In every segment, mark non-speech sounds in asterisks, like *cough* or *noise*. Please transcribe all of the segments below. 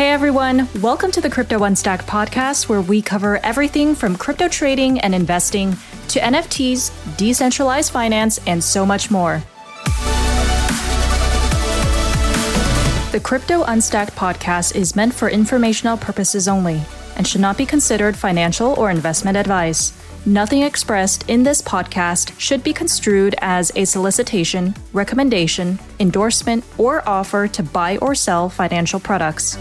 Hey everyone, welcome to the Crypto Unstacked podcast, where we cover everything from crypto trading and investing to NFTs, decentralized finance, and so much more. The Crypto Unstacked podcast is meant for informational purposes only and should not be considered financial or investment advice. Nothing expressed in this podcast should be construed as a solicitation, recommendation, endorsement, or offer to buy or sell financial products.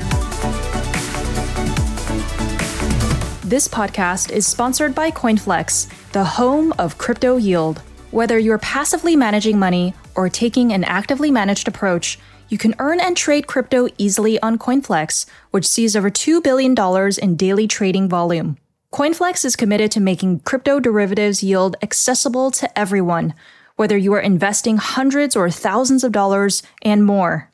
This podcast is sponsored by CoinFlex, the home of crypto yield. Whether you're passively managing money or taking an actively managed approach, you can earn and trade crypto easily on CoinFlex, which sees over $2 billion in daily trading volume. CoinFlex is committed to making crypto derivatives yield accessible to everyone, whether you are investing hundreds or thousands of dollars and more.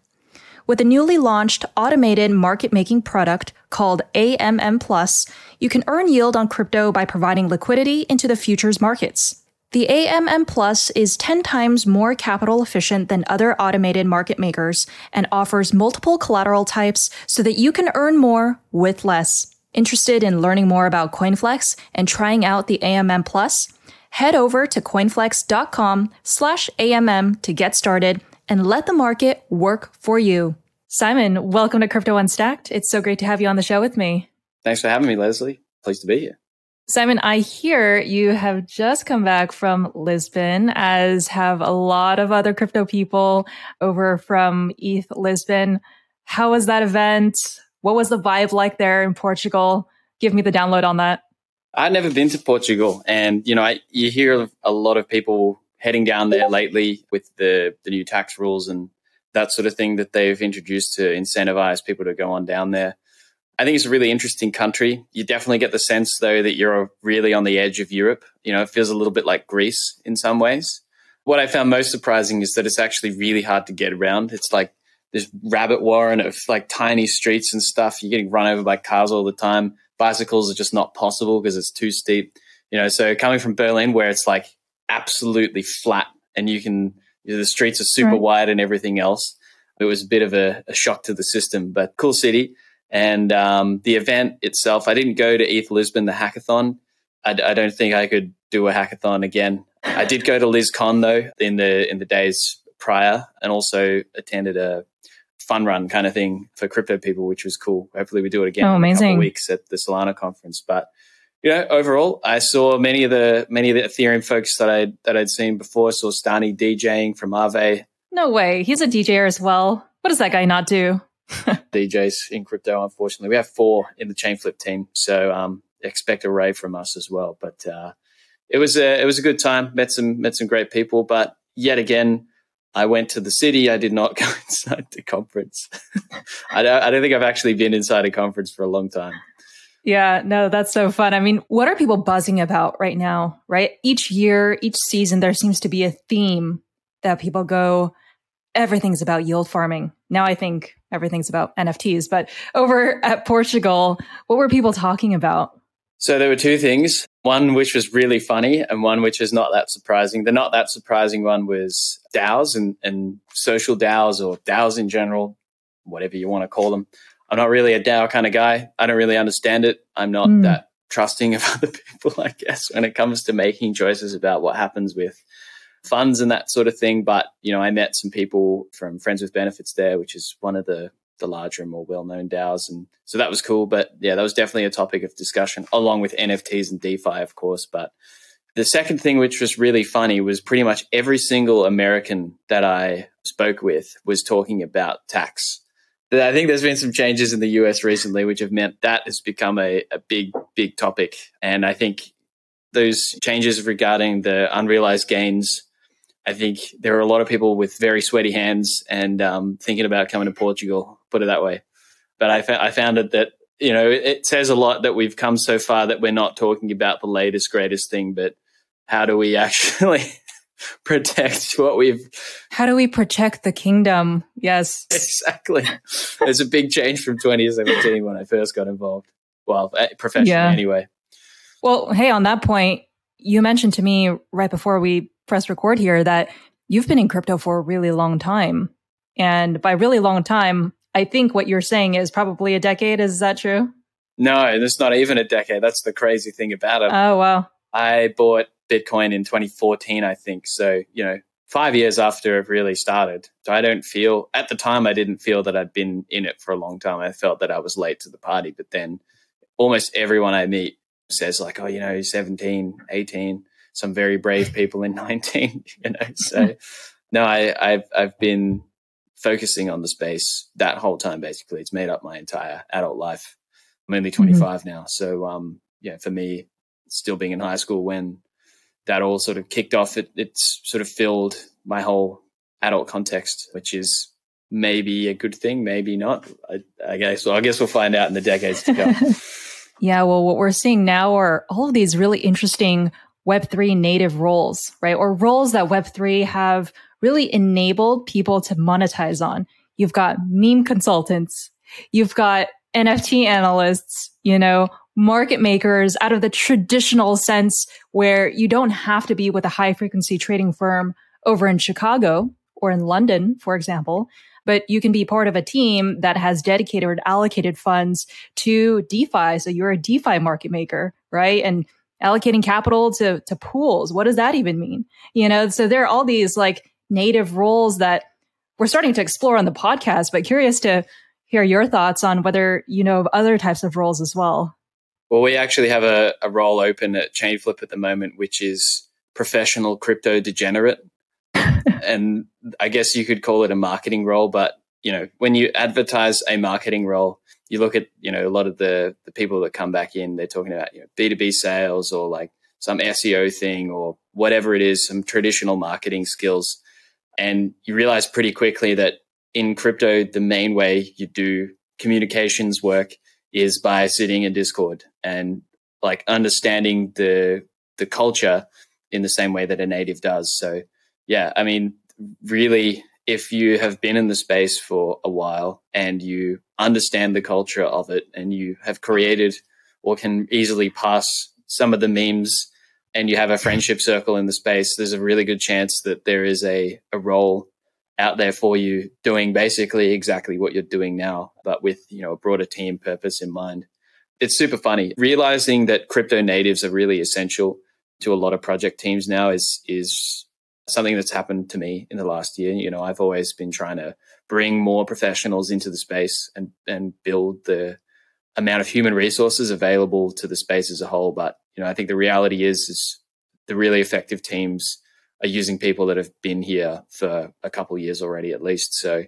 With a newly launched automated market making product called AMM Plus, you can earn yield on crypto by providing liquidity into the futures markets. The AMM Plus is 10 times more capital efficient than other automated market makers and offers multiple collateral types so that you can earn more with less. Interested in learning more about CoinFlex and trying out the AMM Plus? Head over to coinflex.com slash AMM to get started and let the market work for you. Simon, welcome to Crypto Unstacked. It's so great to have you on the show with me. Thanks for having me, Leslie. Pleased to be here. Simon, I hear you have just come back from Lisbon, as have a lot of other crypto people over from ETH Lisbon. How was that event? What was the vibe like there in Portugal? Give me the download on that. I've never been to Portugal, and you know, I, you hear a lot of people heading down there lately with the the new tax rules and that sort of thing that they've introduced to incentivize people to go on down there. I think it's a really interesting country. You definitely get the sense, though, that you're really on the edge of Europe. You know, it feels a little bit like Greece in some ways. What I found most surprising is that it's actually really hard to get around. It's like this rabbit warren of like tiny streets and stuff. You're getting run over by cars all the time. Bicycles are just not possible because it's too steep. You know, so coming from Berlin where it's like absolutely flat and you can you know, the streets are super right. wide and everything else. It was a bit of a, a shock to the system, but cool city. And um, the event itself, I didn't go to ETH Lisbon, the hackathon. I, I, don't think I could do a hackathon again. I did go to LisCon though in the in the days prior, and also attended a fun run kind of thing for crypto people, which was cool. Hopefully, we do it again. Oh, amazing! In a couple weeks at the Solana conference, but you know, overall, I saw many of the many of the Ethereum folks that I that I'd seen before. I saw Stani DJing from Aave. No way, he's a DJ as well. What does that guy not do? *laughs* DJs in crypto, unfortunately, we have four in the Chainflip team, so um, expect a rave from us as well. But uh, it was a it was a good time. Met some met some great people, but yet again, I went to the city. I did not *laughs* go inside the conference. *laughs* I, don't, I don't think I've actually been inside a conference for a long time. Yeah, no, that's so fun. I mean, what are people buzzing about right now, right? Each year, each season, there seems to be a theme that people go, everything's about yield farming. Now I think everything's about NFTs, but over at Portugal, what were people talking about? So there were two things. One which was really funny and one which is not that surprising. The not that surprising one was DAOs and, and social DAOs or DAOs in general, whatever you want to call them. I'm not really a DAO kind of guy. I don't really understand it. I'm not mm. that trusting of *laughs* other people, I guess, when it comes to making choices about what happens with funds and that sort of thing. But, you know, I met some people from Friends with Benefits there, which is one of the the larger and more well-known DAOs. And so that was cool. But yeah, that was definitely a topic of discussion along with NFTs and DeFi, of course. But the second thing, which was really funny, was pretty much every single American that I spoke with was talking about tax. I think there's been some changes in the US recently, which have meant that has become a, a big, big topic. And I think those changes regarding the unrealized gains I think there are a lot of people with very sweaty hands and um, thinking about coming to Portugal put it that way. But I, fa- I found it that you know it says a lot that we've come so far that we're not talking about the latest greatest thing, but how do we *laughs* actually protect what we've? How do we protect the kingdom? Yes, *laughs* exactly. There's a big change from 2017 when I first got involved. Well, eh, professionally yeah. anyway. Well, hey, on that point, you mentioned to me right before we press record here that you've been in crypto for a really long time. And by really long time, I think what you're saying is probably a decade. Is that true? No, it's not even a decade. That's the crazy thing about it. Oh, wow. I bought Bitcoin in 2014, I think. So, you know, five years after it really started. So I don't feel, at the time, I didn't feel that I'd been in it for a long time. I felt that I was late to the party. But then almost everyone I meet says, like, oh, you know, 17, 18, some very brave people in *laughs* 19, you know. So, *laughs* no, I, I've, I've been focusing on the space that whole time, basically. It's made up my entire adult life. I'm only mm-hmm. 25 mm-hmm. now. So, um, yeah, for me, still being in high school when that all sort of kicked off, it, it's sort of filled my whole adult context, which is maybe a good thing, maybe not. I, I guess. Well, I guess we'll find out in the decades to come. *laughs* yeah. Well, what we're seeing now are all of these really interesting Web3 native roles, right? Or roles that Web3 have really enabled people to monetize on. You've got meme consultants. You've got NFT analysts, you know, market makers out of the traditional sense where you don't have to be with a high frequency trading firm over in Chicago or in London, for example, but you can be part of a team that has dedicated or allocated funds to DeFi. So you're a DeFi market maker, right? And allocating capital to, to pools. What does that even mean? You know, so there are all these like native roles that we're starting to explore on the podcast, but curious to hear your thoughts on whether you know of other types of roles as well. Well, we actually have a, a role open at Chainflip at the moment, which is professional crypto degenerate. *laughs* and I guess you could call it a marketing role, but you know, when you advertise a marketing role, you look at, you know, a lot of the the people that come back in, they're talking about, you know, B2B sales or like some SEO thing or whatever it is, some traditional marketing skills. And you realize pretty quickly that in crypto, the main way you do communications work is by sitting in Discord and like understanding the the culture in the same way that a native does. So yeah, I mean, really, if you have been in the space for a while and you understand the culture of it and you have created or can easily pass some of the memes and you have a friendship circle in the space, there's a really good chance that there is a, a role out there for you doing basically exactly what you're doing now, but with, you know, a broader team purpose in mind. It's super funny. Realizing that crypto natives are really essential to a lot of project teams now is, is something that's happened to me in the last year. You know, I've always been trying to bring more professionals into the space and, and build the amount of human resources available to the space as a whole. But, you know, I think the reality is, is the really effective teams are using people that have been here for a couple of years already at least. So,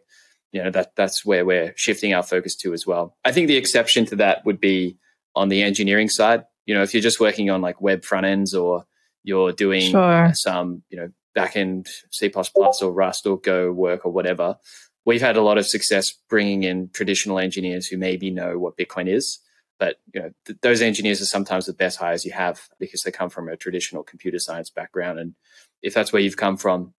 you know, that that's where we're shifting our focus to as well. I think the exception to that would be on the engineering side. You know, if you're just working on like web front ends or you're doing sure. some, you know, backend C++ or Rust or Go work or whatever, we've had a lot of success bringing in traditional engineers who maybe know what Bitcoin is. But you know, th- those engineers are sometimes the best hires you have because they come from a traditional computer science background and if that's where you've come from,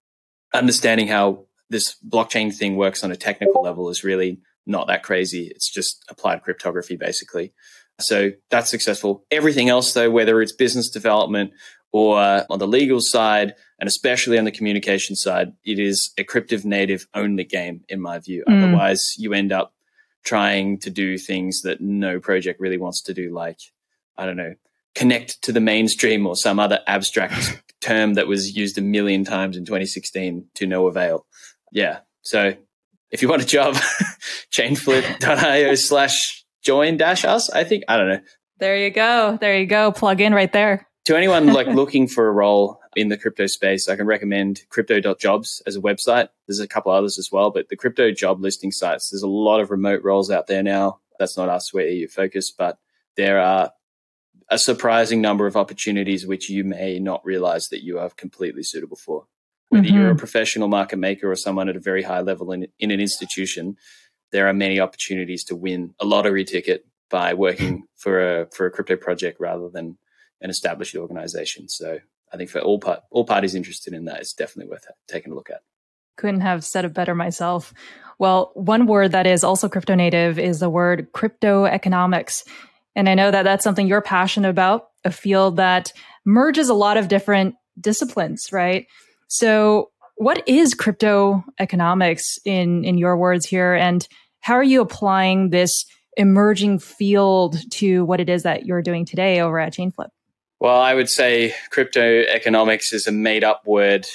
understanding how this blockchain thing works on a technical level is really not that crazy. It's just applied cryptography, basically. So that's successful. Everything else, though, whether it's business development or on the legal side, and especially on the communication side, it is a crypto native only game, in my view. Mm. Otherwise, you end up trying to do things that no project really wants to do, like, I don't know, connect to the mainstream or some other abstract *laughs* term that was used a million times in 2016 to no avail. Yeah. So if you want a job, *laughs* chainflip.io *laughs* slash join dash us, I think. I don't know. There you go. There you go. Plug in right there. To anyone like looking for a role in the crypto space, I can recommend crypto.jobs as a website. There's a couple others as well, but the crypto job listing sites, there's a lot of remote roles out there now. That's not us where you focus, but there are a surprising number of opportunities which you may not realize that you are completely suitable for. Whether mm-hmm. you're a mm-hmm. professional market maker or someone at a very high level in, in an institution, there are many opportunities to win a lottery ticket by working for a for a crypto project rather than an established organization. So I think for all part, all parties interested in that, it's definitely worth taking a look at. Couldn't have said it better myself. Well, one word that is also crypto native is the word crypto economics. And I know that that's something you're passionate about, a field that merges a lot of different disciplines, right? So what is crypto economics in, in your words here? And How are you applying this emerging field to what it is that you're doing today over at Chainflip? Well, I would say crypto economics is a made up word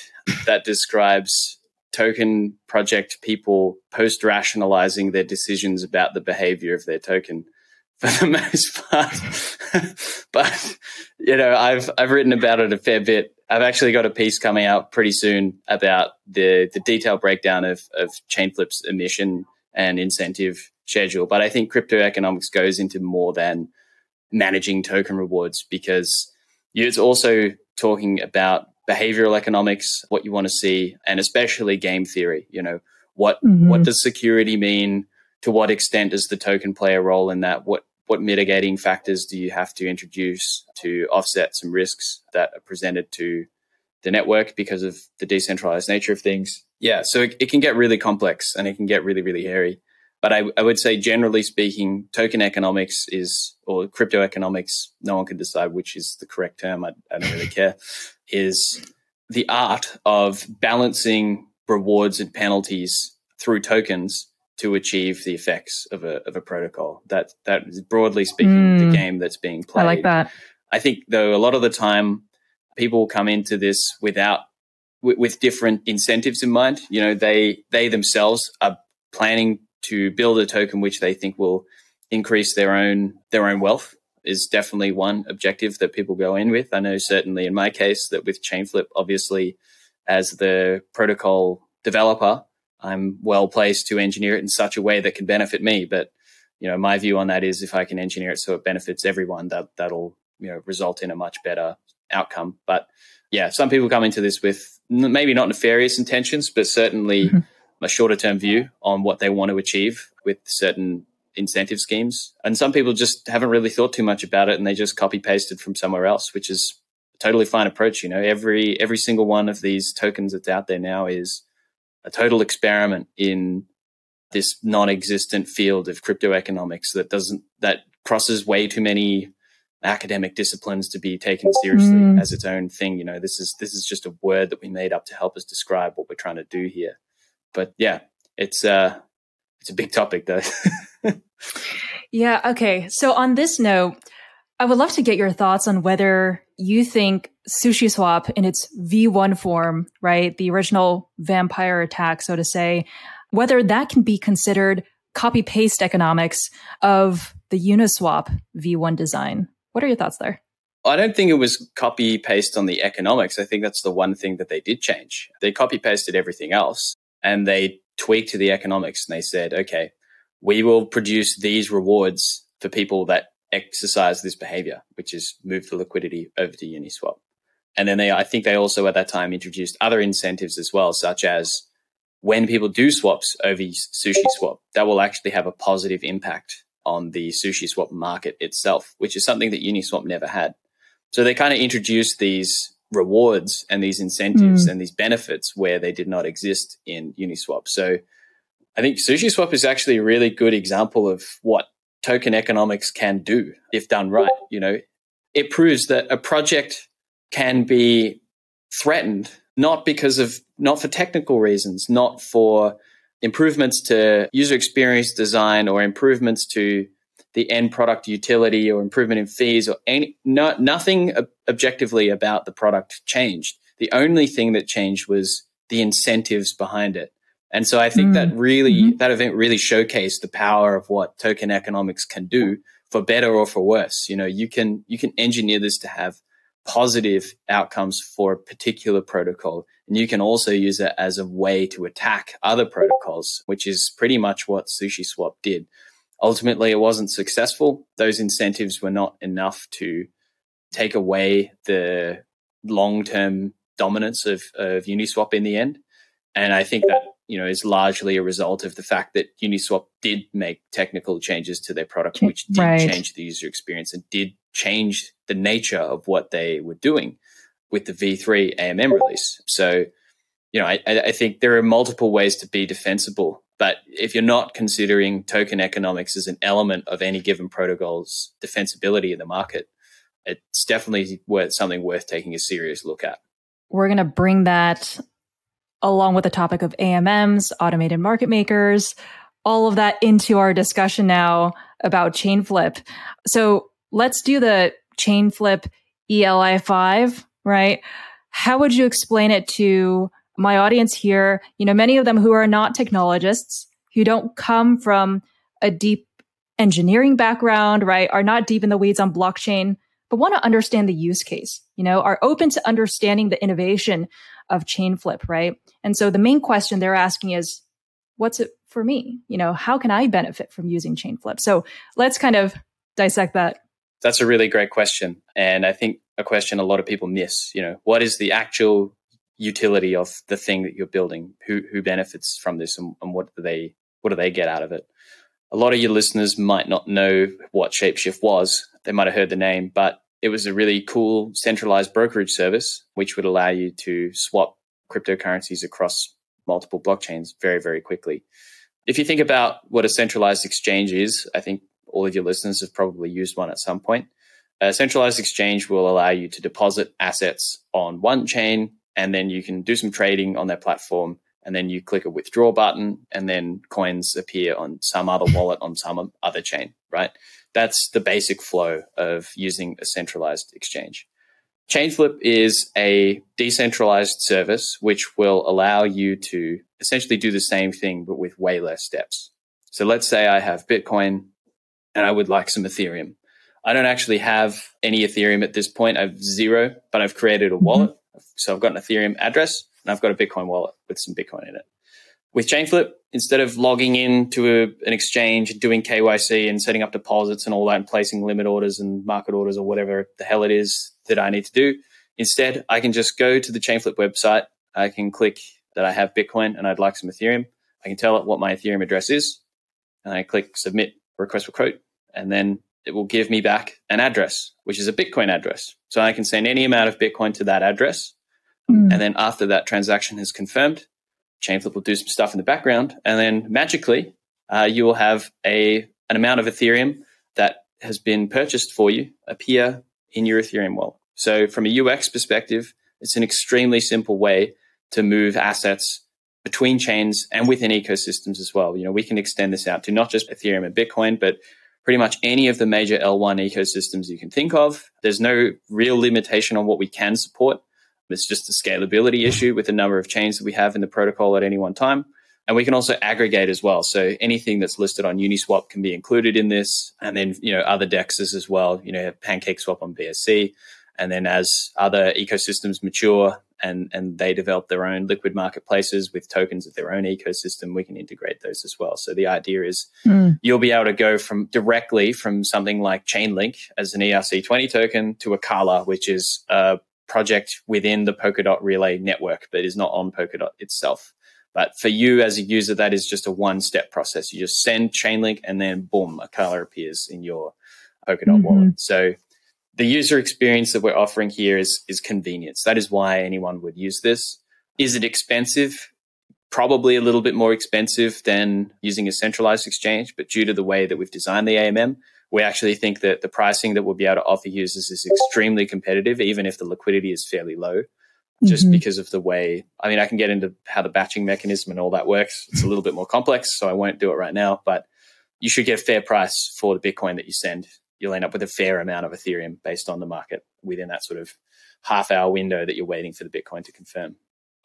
that describes token project people post rationalizing their decisions about the behavior of their token *laughs* for the most part. *laughs* but you know, I've I've written about it a fair bit. I've actually got a piece coming out pretty soon about the the detailed breakdown of of Chainflip's emission and incentive schedule. But I think crypto economics goes into more than managing token rewards because it's also talking about behavioral economics, what you want to see, and especially game theory. You know, what mm-hmm. what does security mean? To what extent does the token play a role in that? What what mitigating factors do you have to introduce to offset some risks that are presented to the network because of the decentralized nature of things? Yeah, so it, it can get really complex and it can get really, really hairy. But I, I, would say, generally speaking, token economics is, or crypto economics, no one can decide which is the correct term. I, I don't really care, is the art of balancing rewards and penalties through tokens to achieve the effects of a, of a protocol. That, that is broadly speaking mm, the game that's being played. I like that. I think, though, a lot of the time people come into this without with different incentives in mind. You know, they they themselves are planning to build a token which they think will increase their own their own wealth is definitely one objective that people go in with. I know certainly in my case that with Chainflip, obviously as the protocol developer, I'm well placed to engineer it in such a way that can benefit me. But you know, my view on that is if I can engineer it so it benefits everyone, that that'll you know result in a much better outcome. But yeah, some people come into this with maybe not nefarious intentions, but certainly mm-hmm a shorter term view on what they want to achieve with certain incentive schemes. And some people just haven't really thought too much about it and they just copy pasted from somewhere else, which is a totally fine approach. You know, every every single one of these tokens that's out there now is a total experiment in this non-existent field of crypto economics that doesn't that crosses way too many academic disciplines to be taken seriously mm. as its own thing. You know, this is this is just a word that we made up to help us describe what we're trying to do here but yeah, it's uh it's a big topic though. *laughs* yeah. Okay. So on this note, I would love to get your thoughts on whether you think SushiSwap in its V1 form, right, the original vampire attack, so to say, whether that can be considered copy paste economics of the Uniswap V1 design. What are your thoughts there? I don't think it was copy paste on the economics. I think that's the one thing that they did change. They copy pasted everything else and they tweaked to the economics and they said, okay, we will produce these rewards for people that exercise this behavior, which is move the liquidity over to Uniswap. And then they, I think they also at that time introduced other incentives as well, such as when people do swaps over Sushi Swap, that will actually have a positive impact on the SushiSwap market itself, which is something that Uniswap never had. So they kind of introduced these rewards and these incentives mm. and these benefits where they did not exist in Uniswap. So I think SushiSwap is actually a really good example of what token economics can do if done right. You know, it proves that a project can be threatened not because of not for technical reasons, not for improvements to user experience design or improvements to the end product utility or improvement in fees or any no, nothing objectively about the product changed. The only thing that changed was the incentives behind it. And so I think mm. that really mm-hmm. that event really showcased the power of what token economics can do for better or for worse. You know, you can you can engineer this to have positive outcomes for a particular protocol. And you can also use it as a way to attack other protocols, which is pretty much what SushiSwap did. Ultimately, it wasn't successful. Those incentives were not enough to take away the long term dominance of, of Uniswap in the end. And I think that, you know, is largely a result of the fact that Uniswap did make technical changes to their product, which did right. change the user experience and did change the nature of what they were doing with the V3 AMM release. So, you know, I, I think there are multiple ways to be defensible but if you're not considering token economics as an element of any given protocol's defensibility in the market, it's definitely worth something worth taking a serious look at. We're going to bring that along with the topic of AMMs, automated market makers, all of that into our discussion now about Chainflip. So let's do the Chainflip ELI5, right? How would you explain it to my audience here? You know, many of them who are not technologists, who don't come from a deep engineering background, right? Are not deep in the weeds on blockchain, but want to understand the use case, you know, are open to understanding the innovation of Chainflip, right? And so the main question they're asking is, what's it for me? You know, how can I benefit from using Chainflip? So let's kind of dissect that. That's a really great question. And I think a question a lot of people miss. You know, what is the actual utility of the thing that you're building? Who who benefits from this and, and what do they what do they get out of it? A lot of your listeners might not know what Shapeshift was. They might have heard the name, but it was a really cool centralized brokerage service which would allow you to swap cryptocurrencies across multiple blockchains very, very quickly. If you think about what a centralized exchange is, I think all of your listeners have probably used one at some point. A centralized exchange will allow you to deposit assets on one chain, and then you can do some trading on their platform. And then you click a withdraw button, and then coins appear on some other wallet on some other chain, right? That's the basic flow of using a centralized exchange. Chainflip is a decentralized service which will allow you to essentially do the same thing, but with way less steps. So let's say I have Bitcoin and I would like some Ethereum. I don't actually have any Ethereum at this point. I have zero, but I've created a wallet. So I've got an Ethereum address and I've got a Bitcoin wallet with some Bitcoin in it. With Chainflip, instead of logging into a, an exchange and doing KYC and setting up deposits and all that and placing limit orders and market orders or whatever the hell it is that I need to do, instead, I can just go to the Chainflip website. I can click that I have Bitcoin and I'd like some Ethereum. I can tell it what my Ethereum address is and I click submit request for quote and then it will give me back an address, which is a Bitcoin address. So I can send any amount of Bitcoin to that address. Mm. And then after that transaction is confirmed, Chainflip will do some stuff in the background, and then magically, uh, you will have a an amount of Ethereum that has been purchased for you appear in your Ethereum wallet. So, from a UX perspective, it's an extremely simple way to move assets between chains and within ecosystems as well. You know, we can extend this out to not just Ethereum and Bitcoin, but pretty much any of the major L1 ecosystems you can think of. There's no real limitation on what we can support. It's just a scalability issue with the number of chains that we have in the protocol at any one time. And we can also aggregate as well. So anything that's listed on Uniswap can be included in this. And then, you know, other dexes as well, you know, PancakeSwap on BSC. And then as other ecosystems mature and, and they develop their own liquid marketplaces with tokens of their own ecosystem, we can integrate those as well. So the idea is mm. you'll be able to go from directly from something like Chainlink as an ERC20 token to Acala, which is a project within the Polkadot Relay network, but is not on Polkadot itself. But for you as a user, that is just a one step process. You just send Chainlink and then boom, Acala appears in your Polkadot mm-hmm. wallet. So the user experience that we're offering here is, is convenience. That is why anyone would use this. Is it expensive? Probably a little bit more expensive than using a centralized exchange, but due to the way that we've designed the AMM, we actually think that the pricing that we'll be able to offer users is extremely competitive, even if the liquidity is fairly low, just mm-hmm. because of the way. I mean, I can get into how the batching mechanism and all that works. It's a little bit more complex, so I won't do it right now, but you should get a fair price for the Bitcoin that you send. You'll end up with a fair amount of Ethereum based on the market within that sort of half hour window that you're waiting for the Bitcoin to confirm.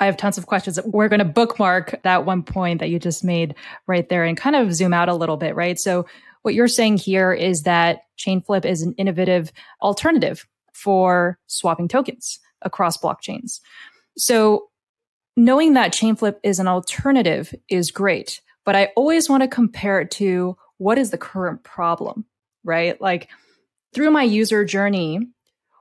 I have tons of questions. We're going to bookmark that one point that you just made right there and kind of zoom out a little bit, right? So what you're saying here is that Chainflip is an innovative alternative for swapping tokens across blockchains. So knowing that Chainflip is an alternative is great, but I always want to compare it to what is the current problem, right? Like through my user journey,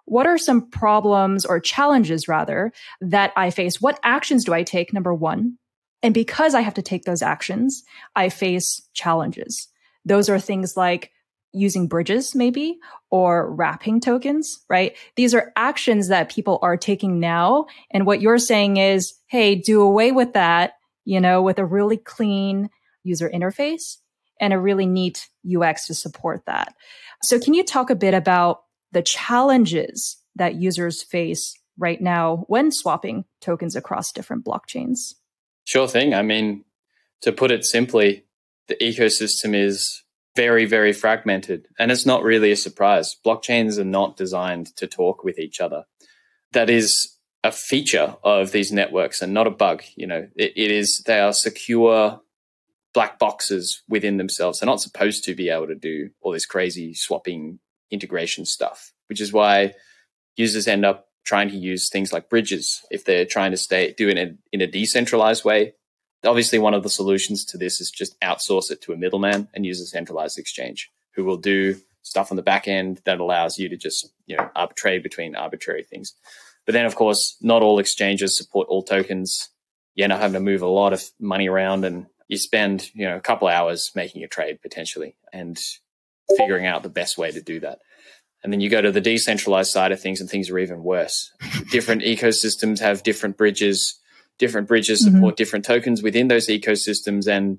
what are some problems or challenges rather that I face? What actions do I take? Number one. And because I have to take those actions, I face challenges. Those are things like using bridges maybe or wrapping tokens, right? These are actions that people are taking now. And what you're saying is, hey, do away with that, you know, with a really clean user interface and a really neat UX to support that. So can you talk a bit about the challenges that users face right now when swapping tokens across different blockchains? Sure thing. I mean, to put it simply, the ecosystem is very, very fragmented. And it's not really a surprise. Blockchains are not designed to talk with each other. That is a feature of these networks and not a bug. You know, it, it is, they are secure black boxes within themselves. They're not supposed to be able to do all this crazy swapping integration stuff, which is why users end up trying to use things like bridges if they're trying to stay do it in, in a decentralized way. Obviously, one of the solutions to this is just outsource it to a middleman and use a centralized exchange who will do stuff on the back end that allows you to just you know arbitrate between arbitrary things. But then, of course, not all exchanges support all tokens. You end up having to move a lot of money around, and you spend you know a couple hours making a trade potentially and figuring out the best way to do that. And then you go to the decentralized side of things, and things are even worse. *laughs* different ecosystems have different bridges. Different bridges mm-hmm. support different tokens within those ecosystems. And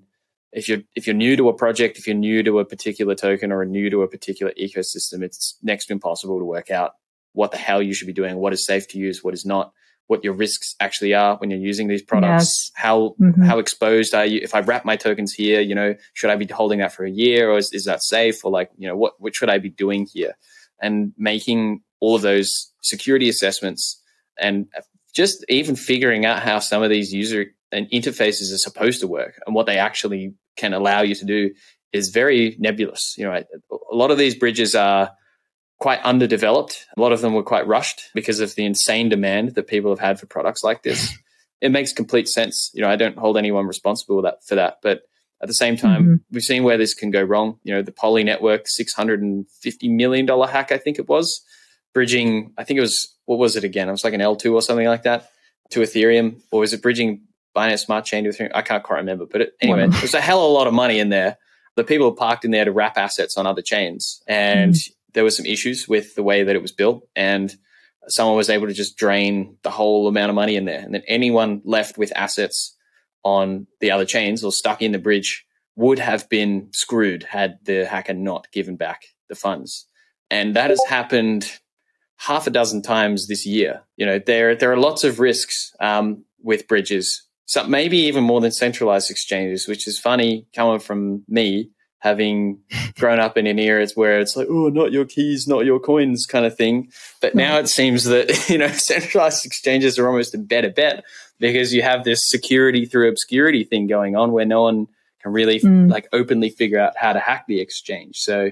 if you're if you're new to a project, if you're new to a particular token or new to a particular ecosystem, it's next to impossible to work out what the hell you should be doing, what is safe to use, what is not, what your risks actually are when you're using these products. Yes. How mm-hmm. how exposed are you? If I wrap my tokens here, you know, should I be holding that for a year, or is, is that safe, or like, you know, what what should I be doing here? and making all of those security assessments and just even figuring out how some of these user and interfaces are supposed to work and what they actually can allow you to do is very nebulous. You know, a lot of these bridges are quite underdeveloped. A lot of them were quite rushed because of the insane demand that people have had for products like this. *laughs* it makes complete sense. You know, I don't hold anyone responsible for that, but at the same time, mm-hmm. we've seen where this can go wrong. You know, the Poly Network, $650 million hack, I think it was, bridging, I think it was, what was it again? It was like an L2 or something like that to Ethereum. Or was it bridging Binance Smart Chain to Ethereum? I can't quite remember. But it, anyway, there's a hell of a lot of money in there. The people parked in there to wrap assets on other chains. And mm-hmm. There were some issues with the way that it was built. And someone was able to just drain the whole amount of money in there. And then anyone left with assets on the other chains or stuck in the bridge would have been screwed had the hacker not given back the funds. And that has happened half a dozen times this year. You know, there there are lots of risks um, with bridges, maybe even more than centralized exchanges, which is funny coming from me having grown up in an era where it's like, oh, not your keys, not your coins kind of thing. But now it seems that, *laughs* you know, centralized exchanges are almost a better bet because you have this security through obscurity thing going on where no one can really mm. like openly figure out how to hack the exchange. So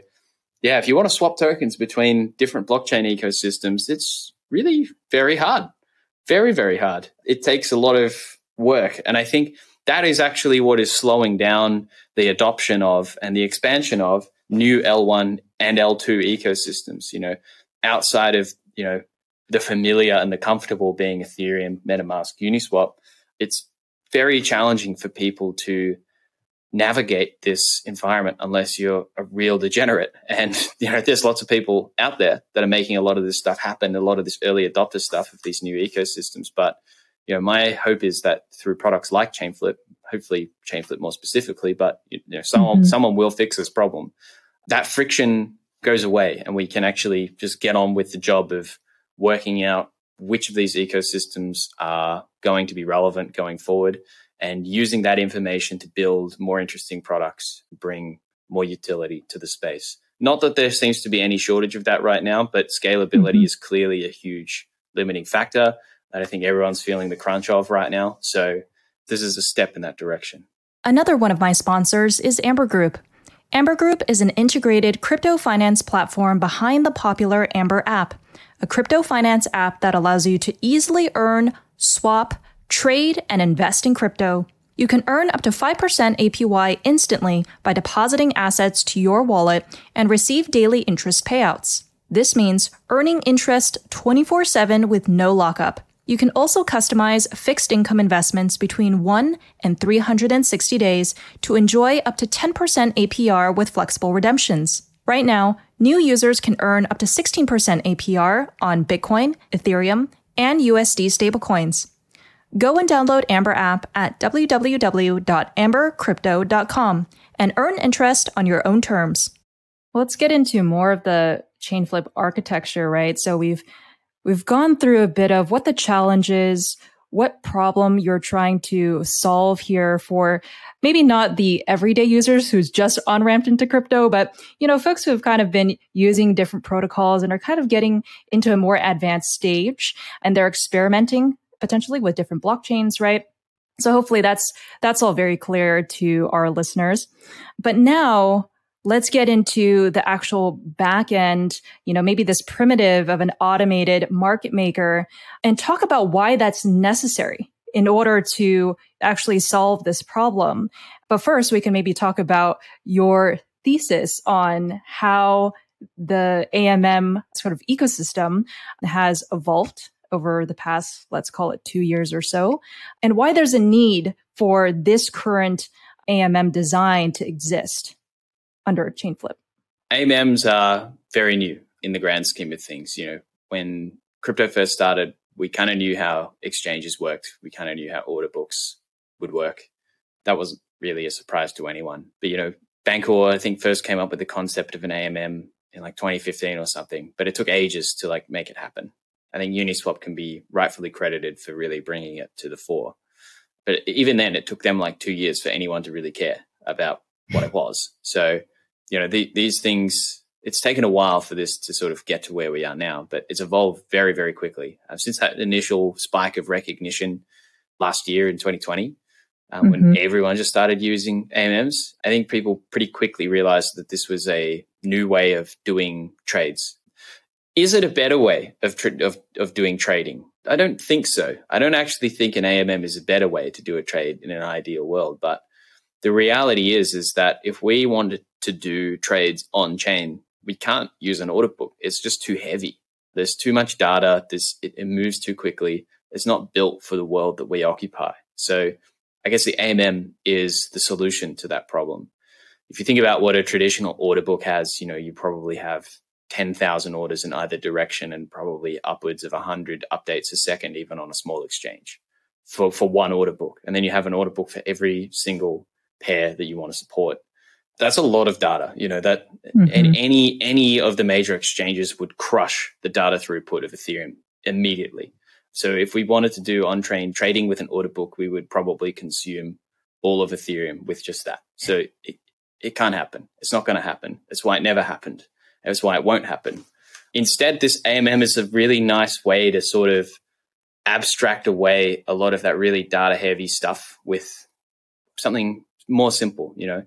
yeah, if you want to swap tokens between different blockchain ecosystems, it's really very hard. Very, very hard. It takes a lot of work. And I think that is actually what is slowing down the adoption of and the expansion of new L1 and L2 ecosystems, you know, outside of, you know, the familiar and the comfortable being Ethereum, MetaMask, Uniswap, it's very challenging for people to navigate this environment unless you're a real degenerate. *laughs* And you know, there's lots of people out there that are making a lot of this stuff happen, a lot of this early adopter stuff of these new ecosystems. But you know, my hope is that through products like Chainflip, hopefully Chainflip more specifically, but you know, someone mm-hmm. someone will fix this problem. That friction goes away, and we can actually just get on with the job of working out which of these ecosystems are going to be relevant going forward and using that information to build more interesting products, bring more utility to the space. Not that there seems to be any shortage of that right now, but scalability mm-hmm. is clearly a huge limiting factor that I think everyone's feeling the crunch of right now. So this is a step in that direction. Another one of my sponsors is Amber Group. Amber Group is an integrated crypto finance platform behind the popular Amber app a crypto finance app that allows you to easily earn, swap, trade, and invest in crypto. You can earn up to 5% APY instantly by depositing assets to your wallet and receive daily interest payouts. This means earning interest 24 7 with no lockup. You can also customize fixed income investments between 1 and 360 days to enjoy up to 10% APR with flexible redemptions. Right now, new users can earn up to 16% APR on Bitcoin, Ethereum, and USD stablecoins. Go and download Amber app at www.ambercrypto.com and earn interest on your own terms. Let's get into more of the Chainflip architecture, right? So we've we've gone through a bit of what the challenge is, what problem you're trying to solve here for maybe not the everyday users who's just on ramped into crypto, but you know, folks who have kind of been using different protocols and are kind of getting into a more advanced stage and they're experimenting potentially with different blockchains, right? So hopefully that's that's all very clear to our listeners. But now let's get into the actual back end, you know, maybe this primitive of an automated market maker and talk about why that's necessary in order to actually solve this problem. But first, we can maybe talk about your thesis on how the AMM sort of ecosystem has evolved over the past, let's call it two years or so, and why there's a need for this current AMM design to exist under a Chainflip? AMMs are very new in the grand scheme of things. You know, when crypto first started, we kind of knew how exchanges worked. We kind of knew how order books would work. That wasn't really a surprise to anyone. But, you know, Bancor, I think, first came up with the concept of an AMM in like 2015 or something, but it took ages to like make it happen. I think Uniswap can be rightfully credited for really bringing it to the fore. But even then, it took them like two years for anyone to really care about what it was. So you know, the, these things, it's taken a while for this to sort of get to where we are now, but it's evolved very, very quickly. Uh, since that initial spike of recognition last year in 2020, um, mm-hmm. when everyone just started using AMMs, I think people pretty quickly realized that this was a new way of doing trades. Is it a better way of, tra- of, of doing trading? I don't think so. I don't actually think an AMM is a better way to do a trade in an ideal world, but the reality is is that if we wanted to do trades on chain, we can't use an order book. It's just too heavy. There's too much data. This it, it moves too quickly. It's not built for the world that we occupy. So I guess the AMM is the solution to that problem. If you think about what a traditional order book has, you know, you probably have 10,000 orders in either direction and probably upwards of 100 updates a second, even on a small exchange for, for one order book. And then you have an order book for every single pair that you want to support. That's a lot of data you know that mm-hmm. and any any of the major exchanges would crush the data throughput of ethereum immediately. So if we wanted to do on-chain trading with an order book we would probably consume all of ethereum with just that. So it, it can't happen. It's not going to happen. That's why it never happened. That's why it won't happen. Instead this amm is a really nice way to sort of abstract away a lot of that really data heavy stuff with something more simple, you know,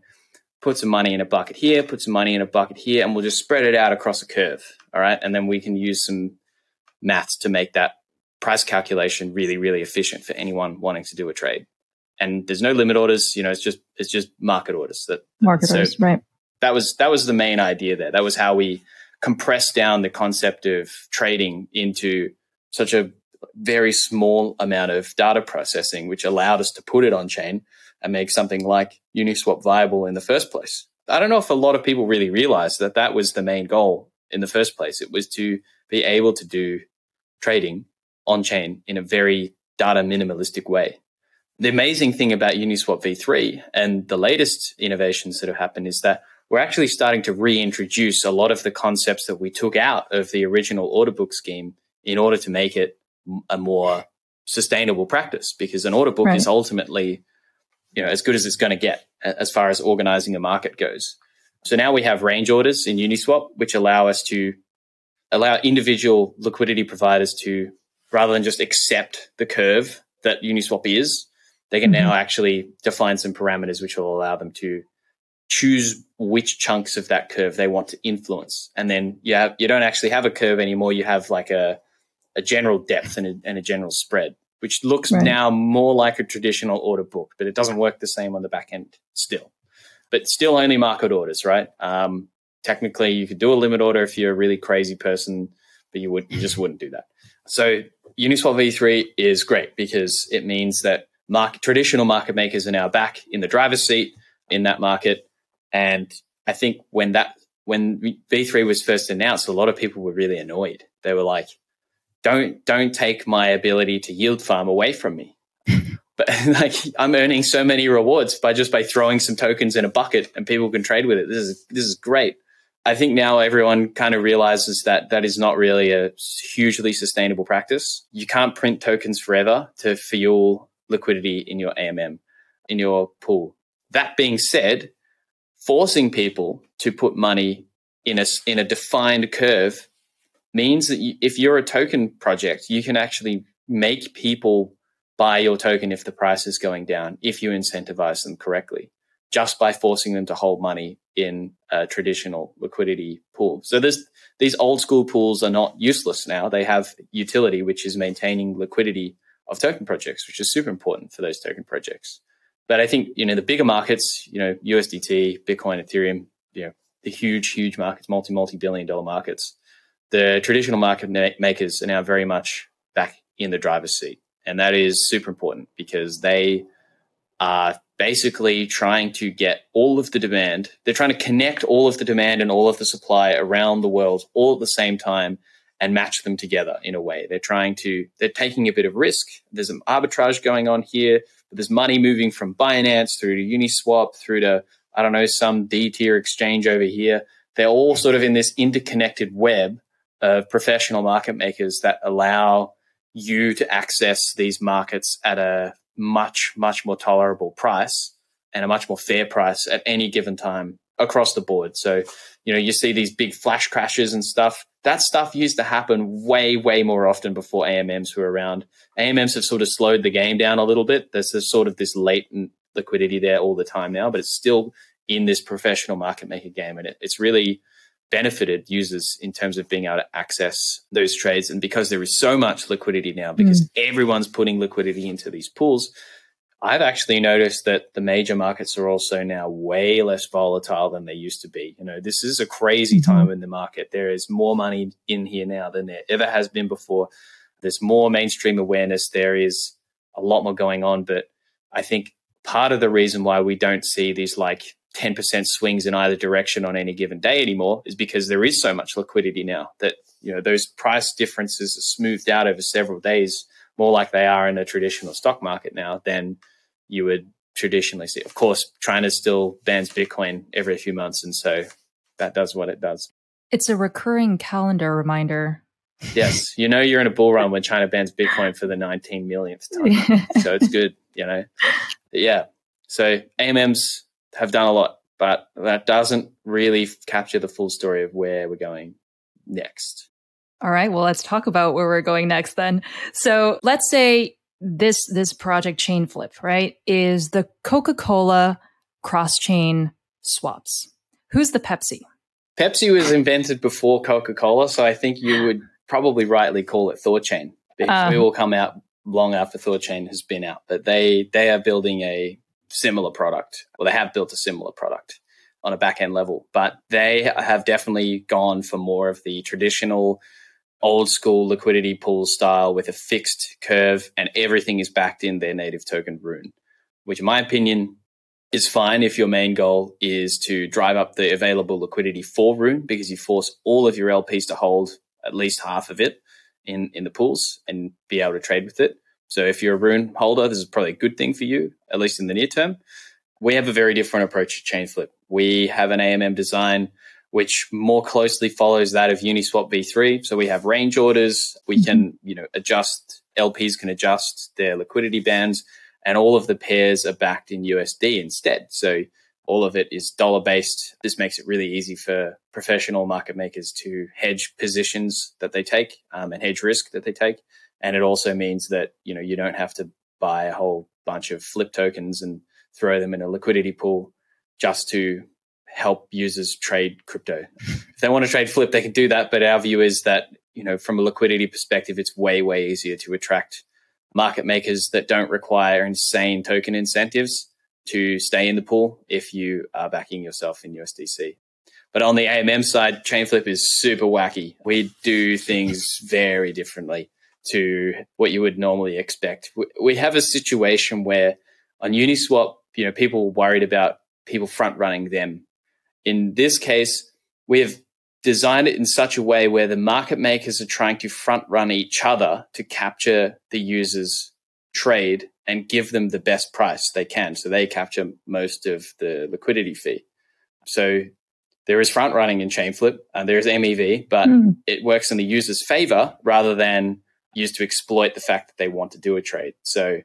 put some money in a bucket here, put some money in a bucket here, and we'll just spread it out across a curve. All right. And then we can use some maths to make that price calculation really, really efficient for anyone wanting to do a trade. And there's no limit orders, you know, it's just it's just market orders that market so orders, right. That was that was the main idea there. That was how we compressed down the concept of trading into such a very small amount of data processing, which allowed us to put it on chain and make something like Uniswap viable in the first place. I don't know if a lot of people really realize that that was the main goal in the first place. It was to be able to do trading on chain in a very data minimalistic way. The amazing thing about Uniswap v3 and the latest innovations that have happened is that we're actually starting to reintroduce a lot of the concepts that we took out of the original order book scheme in order to make it a more sustainable practice because an order book right. is ultimately you know as good as it's going to get as far as organizing a market goes. So now we have range orders in Uniswap, which allow us to allow individual liquidity providers to rather than just accept the curve that Uniswap is, they can mm-hmm. now actually define some parameters which will allow them to choose which chunks of that curve they want to influence. And then you have, you don't actually have a curve anymore. You have like a, a general depth and a, and a general spread which looks right. now more like a traditional order book, but it doesn't work the same on the back end still. But still only market orders, right? Um, technically, you could do a limit order if you're a really crazy person, but you would you just wouldn't do that. So Uniswap v3 is great because it means that market, traditional market makers are now back in the driver's seat in that market. And I think when that when v3 was first announced, a lot of people were really annoyed. They were like, don't don't take my ability to yield farm away from me. *laughs* but *laughs* like I'm earning so many rewards by just by throwing some tokens in a bucket and people can trade with it. This is this is great. I think now everyone kind of realizes that that is not really a hugely sustainable practice. You can't print tokens forever to fuel liquidity in your AMM, in your pool. That being said, forcing people to put money in a, in a defined curve means that you, if you're a token project, you can actually make people buy your token if the price is going down, if you incentivize them correctly, just by forcing them to hold money in a traditional liquidity pool. So this, these old school pools are not useless now. They have utility, which is maintaining liquidity of token projects, which is super important for those token projects. But I think, you know, the bigger markets, you know, USDT, Bitcoin, Ethereum, you know, the huge, huge markets, multi, multi billion dollar markets, the traditional market makers are now very much back in the driver's seat. And that is super important because they are basically trying to get all of the demand. They're trying to connect all of the demand and all of the supply around the world all at the same time and match them together in a way. They're trying to, they're taking a bit of risk. There's an arbitrage going on here, but there's money moving from Binance through to Uniswap through to, I don't know, some D tier exchange over here. They're all sort of in this interconnected web of professional market makers that allow you to access these markets at a much, much more tolerable price and a much more fair price at any given time across the board. So, you know, you see these big flash crashes and stuff. That stuff used to happen way, way more often before AMMs were around. AMMs have sort of slowed the game down a little bit. There's, there's sort of this latent liquidity there all the time now, but it's still in this professional market maker game. And it, it's really benefited users in terms of being able to access those trades. And because there is so much liquidity now, because mm. everyone's putting liquidity into these pools, I've actually noticed that the major markets are also now way less volatile than they used to be. You know, this is a crazy mm-hmm. time in the market. There is more money in here now than there ever has been before. There's more mainstream awareness. There is a lot more going on. But I think part of the reason why we don't see these like 10% swings in either direction on any given day anymore is because there is so much liquidity now that you know those price differences are smoothed out over several days more like they are in a traditional stock market now than you would traditionally see. Of course, China still bans Bitcoin every few months and so that does what it does. It's a recurring calendar reminder. Yes, you know you're in a bull run when China bans Bitcoin for the 19 millionth time. *laughs* so it's good, you know. But yeah. So AMMs have done a lot, but that doesn't really capture the full story of where we're going next. All right, well, let's talk about where we're going next then. So let's say this this project Chainflip, right, is the Coca-Cola cross-chain swaps. Who's the Pepsi? Pepsi was invented before Coca-Cola, so I think you would probably rightly call it ThorChain because um, we will come out long after ThorChain has been out. But they they are building a similar product, or they have built a similar product on a back end level, but they have definitely gone for more of the traditional old school liquidity pool style with a fixed curve and everything is backed in their native token rune, which in my opinion is fine if your main goal is to drive up the available liquidity for rune because you force all of your LPs to hold at least half of it in, in the pools and be able to trade with it. So if you're a Rune holder, this is probably a good thing for you, at least in the near term. We have a very different approach to Chainflip. We have an AMM design which more closely follows that of Uniswap v3. So we have range orders. We mm-hmm. can, you know, adjust LPs can adjust their liquidity bands, and all of the pairs are backed in USD instead. So all of it is dollar based. This makes it really easy for professional market makers to hedge positions that they take um, and hedge risk that they take. And it also means that, you know, you don't have to buy a whole bunch of flip tokens and throw them in a liquidity pool just to help users trade crypto. *laughs* if they want to trade flip, they can do that. But our view is that, you know, from a liquidity perspective, it's way, way easier to attract market makers that don't require insane token incentives to stay in the pool if you are backing yourself in USDC. But on the AMM side, Chainflip is super wacky. We do things *laughs* very differently to what you would normally expect. We have a situation where on Uniswap, you know, people were worried about people front running them. In this case, we have designed it in such a way where the market makers are trying to front run each other to capture the user's trade and give them the best price they can. So they capture most of the liquidity fee. So there is front running in Chainflip and there is MEV, but mm. it works in the user's favor rather than used to exploit the fact that they want to do a trade. So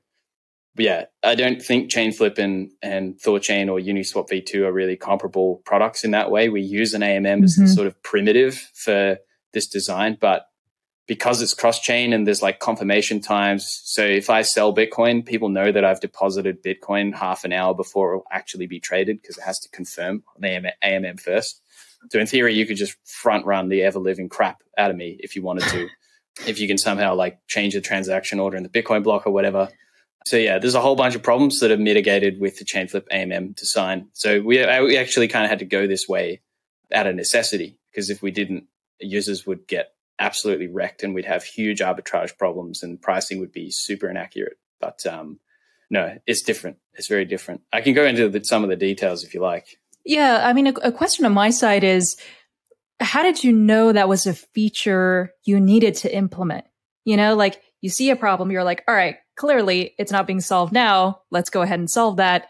yeah, I don't think Chainflip and, and Thorchain or Uniswap v2 are really comparable products in that way. We use an AMM mm-hmm. as the sort of primitive for this design, but because it's cross chain and there's like confirmation times. So if I sell Bitcoin, people know that I've deposited Bitcoin half an hour before it will actually be traded because it has to confirm the AMM first. So in theory, you could just front run the ever living crap out of me if you wanted to. *laughs* if you can somehow like change the transaction order in the Bitcoin block or whatever. So yeah, there's a whole bunch of problems that are mitigated with the Chainflip AMM design. So we, we actually kind of had to go this way out of necessity because if we didn't, users would get absolutely wrecked and we'd have huge arbitrage problems and pricing would be super inaccurate. But um, no, it's different. It's very different. I can go into the, some of the details if you like. Yeah, I mean, a, a question on my side is, how did you know that was a feature you needed to implement? You know, like you see a problem, you're like, all right, clearly it's not being solved now. Let's go ahead and solve that.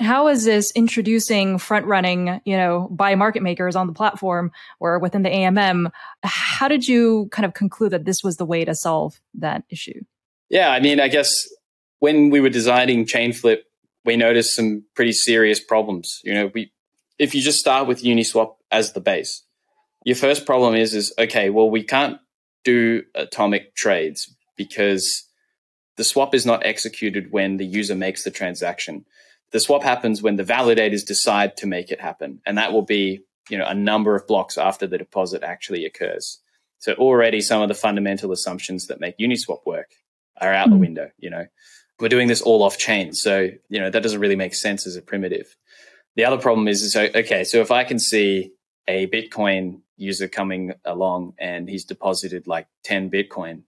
How is this introducing front running, you know, by market makers on the platform or within the AMM? How did you kind of conclude that this was the way to solve that issue? Yeah, I mean, I guess when we were designing Chainflip, we noticed some pretty serious problems. You know, we if you just start with Uniswap as the base, your first problem is is okay, well, we can't do atomic trades because the swap is not executed when the user makes the transaction the swap happens when the validators decide to make it happen. And that will be, you know, a number of blocks after the deposit actually occurs. So already some of the fundamental assumptions that make Uniswap work are out mm. the hmm. window, you know. We're doing this all off chain. So, you know, that doesn't really make sense as a primitive. The other problem is, is okay, so if I can see a Bitcoin user coming along and he's deposited like 10 Bitcoin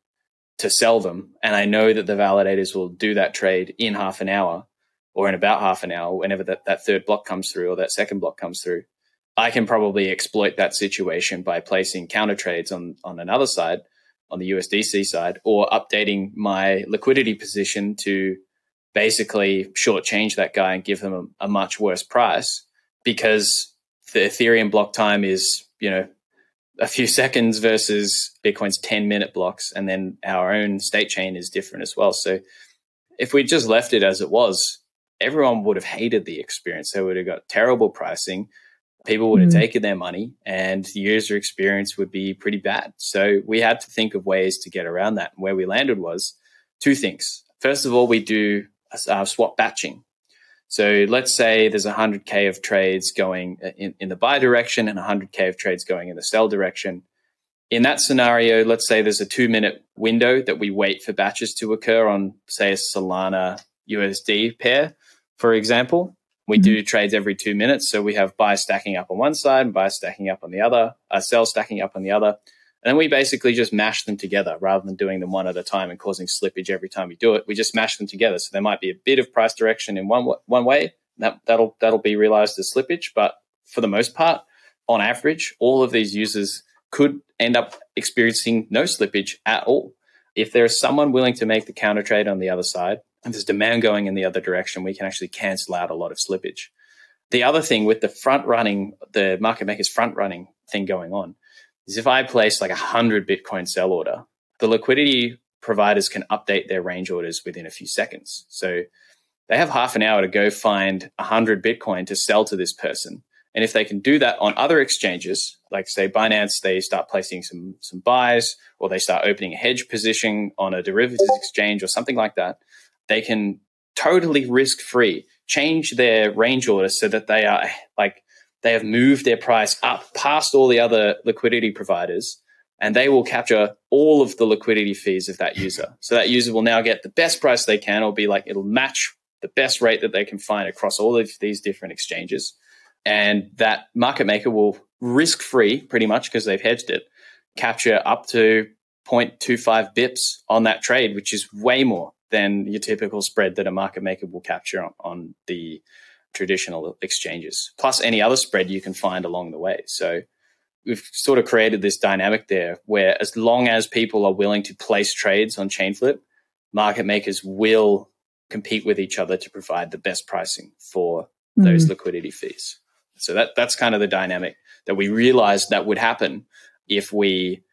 to sell them, and I know that the validators will do that trade in half an hour, or in about half an hour, whenever that, that third block comes through or that second block comes through, I can probably exploit that situation by placing counter trades on, on another side, on the USDC side, or updating my liquidity position to basically shortchange that guy and give them a, a much worse price because the Ethereum block time is, you know, a few *laughs* seconds versus Bitcoin's 10 minute blocks. And then our own state chain is different as well. So if we just left it as it was, everyone would have hated the experience. They would have got terrible pricing. People would have mm. taken their money and the user experience would be pretty bad. So we had to think of ways to get around that. And where we landed was two things. First of all, we do uh, swap batching. So let's say there's 100K of trades going in, in the buy direction and 100K of trades going in the sell direction. In that scenario, let's say there's a two minute window that we wait for batches to occur on, say, a Solana USD pair for example. We mm-hmm. do trades every two minutes. So we have buy stacking up on one side, and buy stacking up on the other, uh, sell stacking up on the other. And then we basically just mash them together rather than doing them one at a time and causing slippage every time we do it. We just mash them together. So there might be a bit of price direction in one, one way. That, that'll, that'll be realized as slippage. But for the most part, on average, all of these users could end up experiencing no slippage at all. If there is someone willing to make the counter trade on the other side, and there's demand going in the other direction, we can actually cancel out a lot of slippage. The other thing with the front running, the market makers front running thing going on is if I place like a hundred Bitcoin sell order, the liquidity providers can update their range orders within a few seconds. So they have half an hour to go find a hundred Bitcoin to sell to this person. And if they can do that on other exchanges, like say Binance, they start placing some some buys, or they start opening a hedge position on a derivatives exchange or something like that, they can totally risk free change their range order so that they are like they have moved their price up past all the other liquidity providers and they will capture all of the liquidity fees of that user. So that user will now get the best price they can or be like it'll match the best rate that they can find across all of these different exchanges. And that market maker will risk free pretty much because they've hedged it, capture up to 0.25 bips on that trade, which is way more than your typical spread that a market maker will capture on, on the traditional exchanges, plus any other spread you can find along the way. So we've sort of created this dynamic there where as long as people are willing to place trades on Chainflip, market makers will compete with each other to provide the best pricing for mm. those liquidity fees. So that that's kind of the dynamic that we realized that would happen if we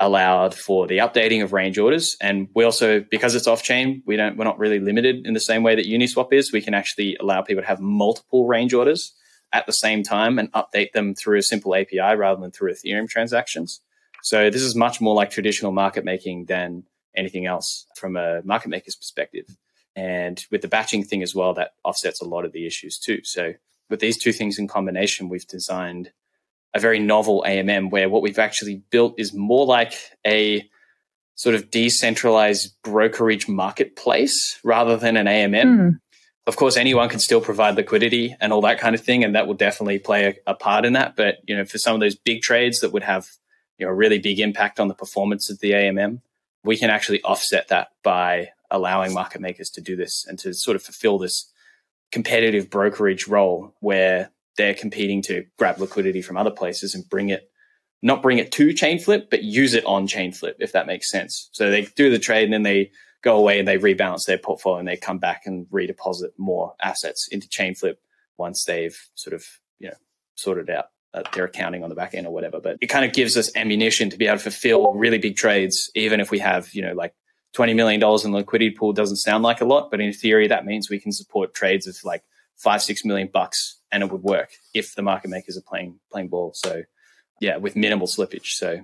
allowed for the updating of range orders. And we also, because it's off chain, we don't, we're not really limited in the same way that Uniswap is. We can actually allow people to have multiple range orders at the same time and update them through a simple API rather than through Ethereum transactions. So this is much more like traditional market making than anything else from a market maker's perspective. And with the batching thing as well, that offsets a lot of the issues too. So with these two things in combination, we've designed a very novel AMM where what we've actually built is more like a sort of decentralized brokerage marketplace rather than an AMM. Mm. Of course, anyone can still provide liquidity and all that kind of thing, and that will definitely play a, a, part in that. But you know, for some of those big trades that would have you know a really big impact on the performance of the AMM, we can actually offset that by allowing market makers to do this and to sort of fulfill this competitive brokerage role where they're competing to grab liquidity from other places and bring it not bring it to chainflip but use it on chainflip if that makes sense. So they do the trade and then they go away and they rebalance their portfolio and they come back and redeposit more assets into chainflip once they've sort of you know sorted out uh, their accounting on the back end or whatever. But it kind of gives us ammunition to be able to fulfill really big trades even if we have you know like $20 million in liquidity pool doesn't sound like a lot but in theory that means we can support trades of like five six million bucks and it would work if the market makers are playing playing ball. So yeah, with minimal slippage. So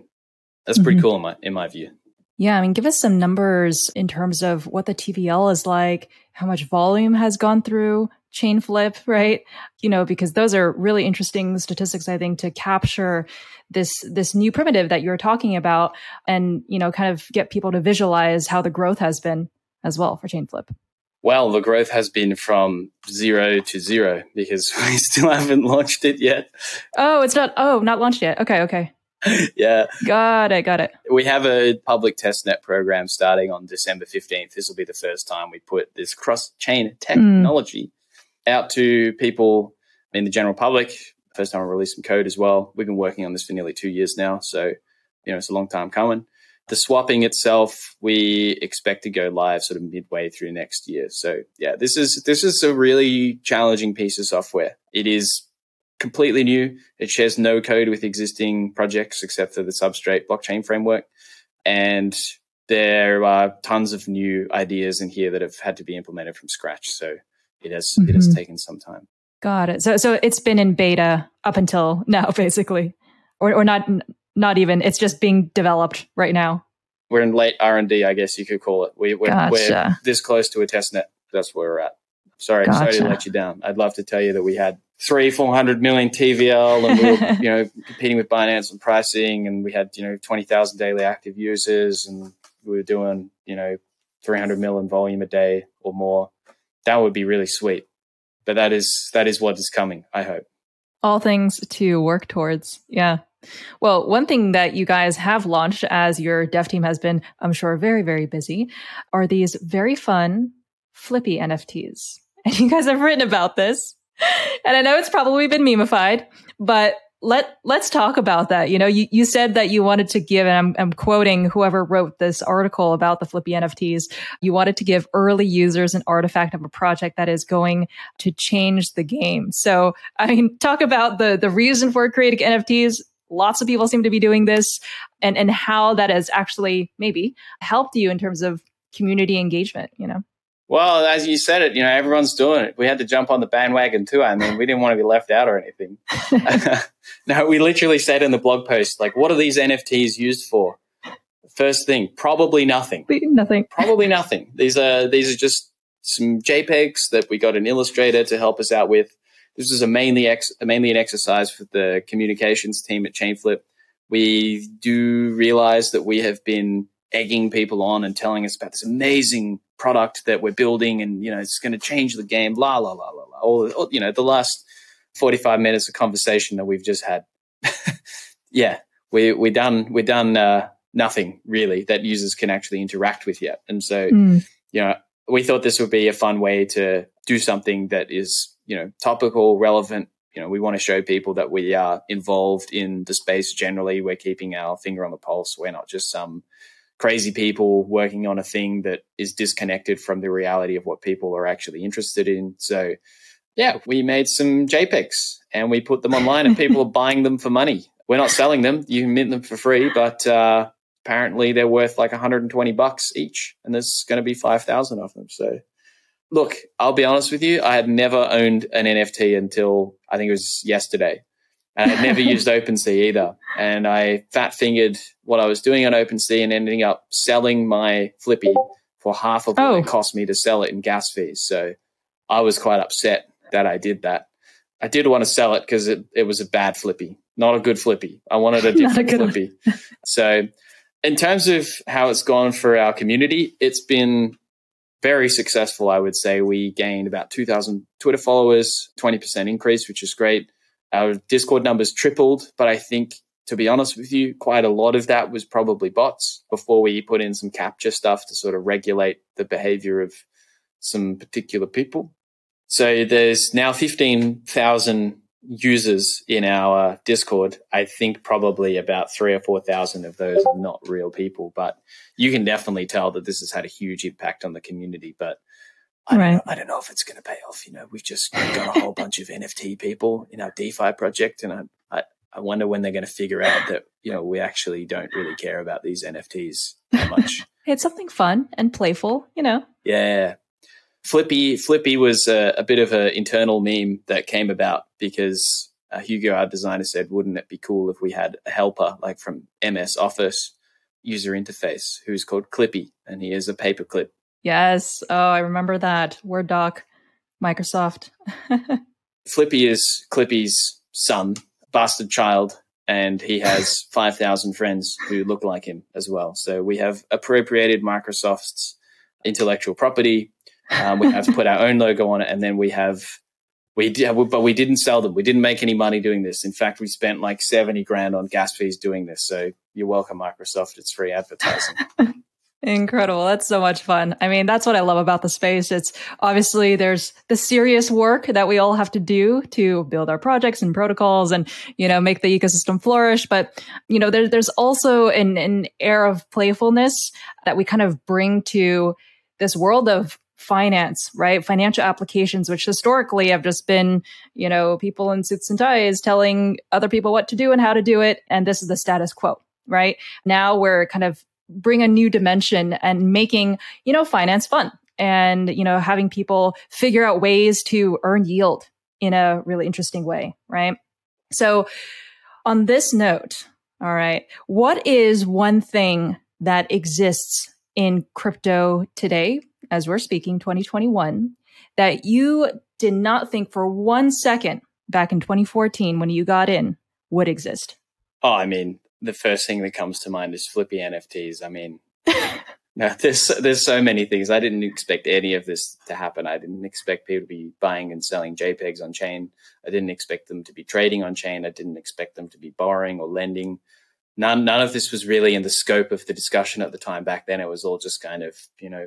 that's pretty mm-hmm. cool in my in my view. Yeah, I mean, give us some numbers in terms of what the TVL is like, how much volume has gone through Chainflip, *laughs* right? You know, because those are really interesting statistics, I think, to capture this this new primitive that you're talking about, and you know, kind of get people to visualize how the growth has been as well for Chainflip. Well, the growth has been from zero to zero because *laughs* we still haven't launched it yet. Oh, it's not. Oh, not launched yet. Okay, okay. *laughs* yeah. Got it. Got it. We have a public testnet program starting on December 15th. This will be the first time we put this cross chain technology mm. out to people in the general public. First time we release some code as well. We've been working on this for nearly two years now. So, you know, it's a long time coming. The swapping itself, we expect to go live sort of midway through next year. So yeah, this is this is a really challenging piece of software. It is completely new. It shares no code with existing projects except for the Substrate blockchain framework. And there are tons of new ideas in here that have had to be implemented from scratch. So it has mm-hmm. it has mm-hmm. taken some time. Got it. So so it's been in beta up until now, *laughs* basically, or or not not even. It's just being developed right now. We're in late R and D, I guess you could call it. We, we're, gotcha. we're this close to a test net. That's where we're at. Sorry, gotcha. sorry to let you down. I'd love to tell you that we had three, four hundred million TVL, and we were, *laughs* you know, competing with Binance and pricing, and we had, you know, twenty thousand daily active users, and we were doing, you know, three hundred million volume a day or more. That would be really sweet. But that is that is what is coming. I hope. All things to work towards. Yeah. Well, one thing that you guys have launched as your dev team has been, I'm sure, very, very busy, are these very fun flippy NFTs. *laughs* And you guys have written about this. And I know it's probably been memeified, but let let's talk about that. You know, you, you said that you wanted to give, and I'm, I'm quoting whoever wrote this article about the Flippy NFTs. You wanted to give early users an artifact of a project that is going to change the game. So, I mean, talk about the the reason for creating NFTs lots of people seem to be doing this and and how that has actually maybe helped you in terms of community engagement you know? Well as you said it you know everyone's doing it. We had to jump on the bandwagon too. I mean we didn't want to be left out or anything. *laughs* *laughs* No we literally said in the blog post like what are these nfts used for? First thing probably nothing. Nothing. Probably nothing. These are these are just some jpegs that we got an illustrator to help us out with this is a mainly ex, mainly an exercise for the communications team at Chainflip. We do realize that we have been egging people on and telling us about this amazing product that we're building, and you know it's going to change the game. La la la la la. All, all you know, the last forty-five minutes of conversation that we've just had. *laughs* yeah, we we're done. We're done. Uh, nothing really that users can actually interact with yet, and so mm. you know we thought this would be a fun way to do something that is you know, topical, relevant. You know, we want to show people that we are involved in the space generally. We're keeping our finger on the pulse. We're not just some crazy people working on a thing that is disconnected from the reality of what people are actually interested in. So, Yeah, we made some JPEGs and we put them online, and people *laughs* are buying them for money. We're not selling them; you can mint them for free, but uh, apparently they're worth like 120 bucks each, and there's going to be 5,000 of them. So, look, I'll be honest with you, I had never owned an NFT until I think it was yesterday. And I'd never used *laughs* OpenSea either. And I fat fingered what I was doing on OpenSea and ending up selling my Flippy for half of what oh. it cost me to sell it in gas fees. So I was quite upset that I did that. I did want to sell it because it, it was a bad Flippy, not a good Flippy. I wanted a *laughs* different a Flippy. so, in terms of how it's gone for our community, it's been very successful, I would say. We gained about 2,000 Twitter followers, 20% increase, which is great. Our Discord numbers tripled, but I think, to be honest with you, quite a lot of that was probably bots before we put in some captcha stuff to sort of regulate the behavior of some particular people. So there's now 15,000 users in our Discord. I think probably about three or 4,000 of those are not real people, but you can definitely tell that this has had a huge impact on the community. But I, right. don't, know, I don't know if it's going to pay off. You know, we've just got a whole *laughs* bunch of NFT people in our DeFi project, and I, I, I wonder when they're going to figure out that you know we actually don't really care about these NFTs that much. *laughs* it's something fun and playful, you know. Yeah, Flippy Flippy was a, a bit of an internal meme that came about because uh, Hugo, our designer, said, "Wouldn't it be cool if we had a helper like from MS Office user interface who's called Clippy, and he is a paperclip." Yes. Oh, I remember that Word doc, Microsoft. *laughs* Flippy is Clippy's son, bastard child, and he has *laughs* 5,000 friends who look like him as well. So we have appropriated Microsoft's intellectual property um, we have to put our own logo on it, and then we have we did, but we didn't sell them. We didn't make any money doing this. In fact, we spent like seventy grand on gas fees doing this. So you're welcome, Microsoft. It's free advertising. *laughs* Incredible. That's so much fun. I mean, that's what I love about the space. It's obviously there's the serious work that we all have to do to build our projects and protocols and, you know, make the ecosystem flourish. But, you know, there, there's also an, an air of playfulness that we kind of bring to this world of finance, right? Financial applications, which historically have just been, you know, people in suits and ties telling other people what to do and how to do it. And this is the status quo, right? Now we're kind of bring a new dimension and making, you know, finance fun and, you know, having people figure out ways to earn yield in a really interesting way, right? So on this note, all right, what is one thing that exists in crypto today as we're speaking, 2021, that you did not think for one second back in 2014 when you got in would exist? Oh, I mean, the first thing that comes to mind is flippy NFTs. I mean, *laughs* no, there's there's so many things. I didn't expect any of this to happen. I didn't expect people to be buying and selling JPEGs on chain. I didn't expect them to be trading on chain. I didn't expect them to be borrowing or lending. None none of this was really in the scope of the discussion at the time. Back then, it was all just kind of you know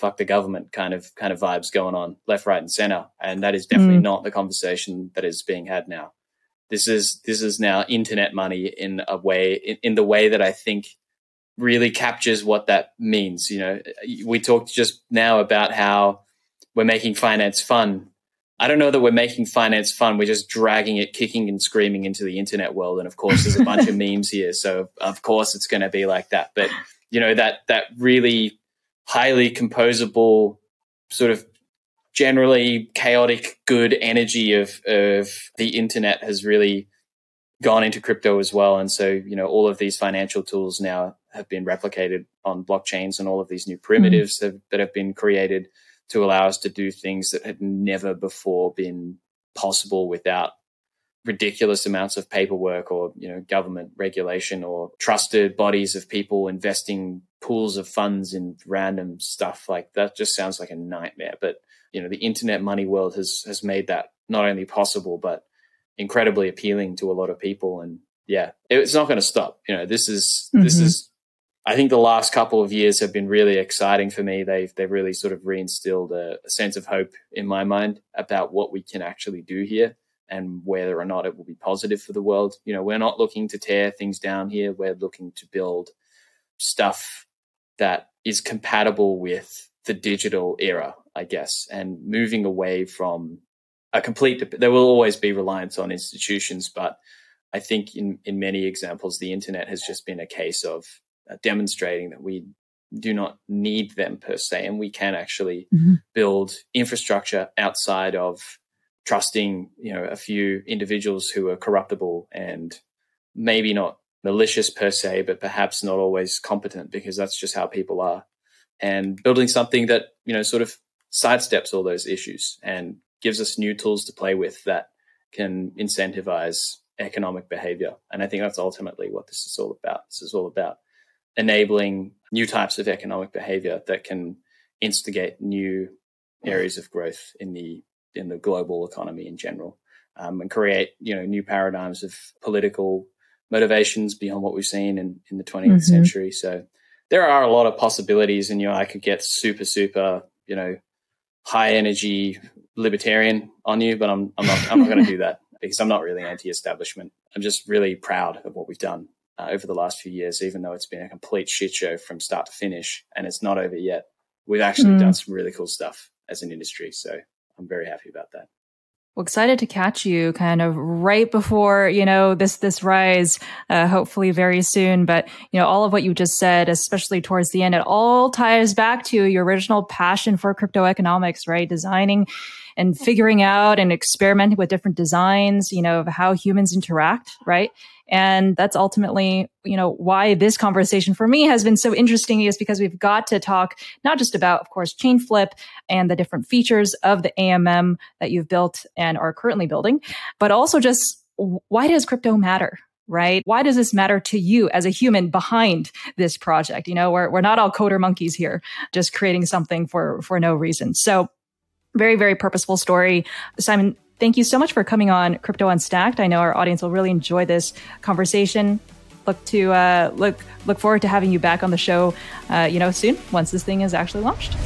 fuck the government kind of kind of vibes going on left, right, and center. And that is definitely mm. not the conversation that is being had now. This is this is now internet money in a way in, in the way that I think really captures what that means. You know, we talked just now about how we're making finance fun. I don't know that we're making finance fun. We're just dragging it, kicking and screaming into the internet world. And of course, there's a bunch of *laughs* memes here, so of course it's going to be like that. But you know that that really highly composable, sort of generally chaotic, good energy of of the internet has really gone into crypto as well. And so, you know, all of these financial tools now have been replicated on blockchains and all of these new primitives mm. have, that have been created to allow us to do things that had never before been possible without ridiculous amounts of paperwork or you know government regulation or trusted bodies of people investing pools of funds in random stuff. Like that just sounds like a nightmare. But you know the internet money world has has made that not only possible but incredibly appealing to a lot of people. And yeah it's not going to stop. You know this is mm-hmm. this is I think the last couple of years have been really exciting for me. They've they've really sort of reinstilled a, a sense of hope in my mind about what we can actually do here and whether or not it will be positive for the world. You know, we're not looking to tear things down here. We're looking to build stuff that is compatible with the digital era, I guess, and moving away from a complete. There will always be reliance on institutions, but I think in in many examples, the internet has just been a case of uh, demonstrating that we do not need them per se, and we can actually mm-hmm. build infrastructure outside of trusting, you know, a few individuals who are corruptible and maybe not malicious per se, but perhaps not always competent because that's just how people are. And building something that, you know, sort of sidesteps all those issues and gives us new tools to play with that can incentivize economic behavior. And I think that's ultimately what this is all about. This is all about enabling new types of economic behavior that can instigate new areas of growth in the in the global economy in general um, and create you know new paradigms of political motivations beyond what we've seen in, in the 20th mm-hmm. century. So there are a lot of possibilities, and you know, I could get super, super, you know, high energy libertarian on you, but I'm I'm not I'm not going to do that *laughs* because I'm not really anti-establishment. I'm just really proud of what we've done uh, over the last few years, even though it's been a complete shit show from start to finish, and it's not over yet. We've actually mm. done some really cool stuff as an industry, so I'm very happy about that. Well, excited to catch you kind of right before, you know, this, this rise, uh, hopefully very soon. But, you know, all of what you just said, especially towards the end, it all ties back to your original passion for crypto economics, right? Designing and figuring out and experimenting with different designs, you know, of how humans interact, right? And that's ultimately, you know, why this conversation for me has been so interesting is because we've got to talk not just about, of course, Chainflip and the different features of the AMM that you've built and are currently building, but also just why does crypto matter? right? Why does this matter to you as a human behind this project? You know, we're, we're not all coder monkeys here, just creating something for, for no reason. So very, very purposeful story. Simon, thank you so much for coming on Crypto Unstacked. I know our audience will really enjoy this conversation. Look to uh, look look forward to having you back on the show, uh, you know, soon once this thing is actually launched.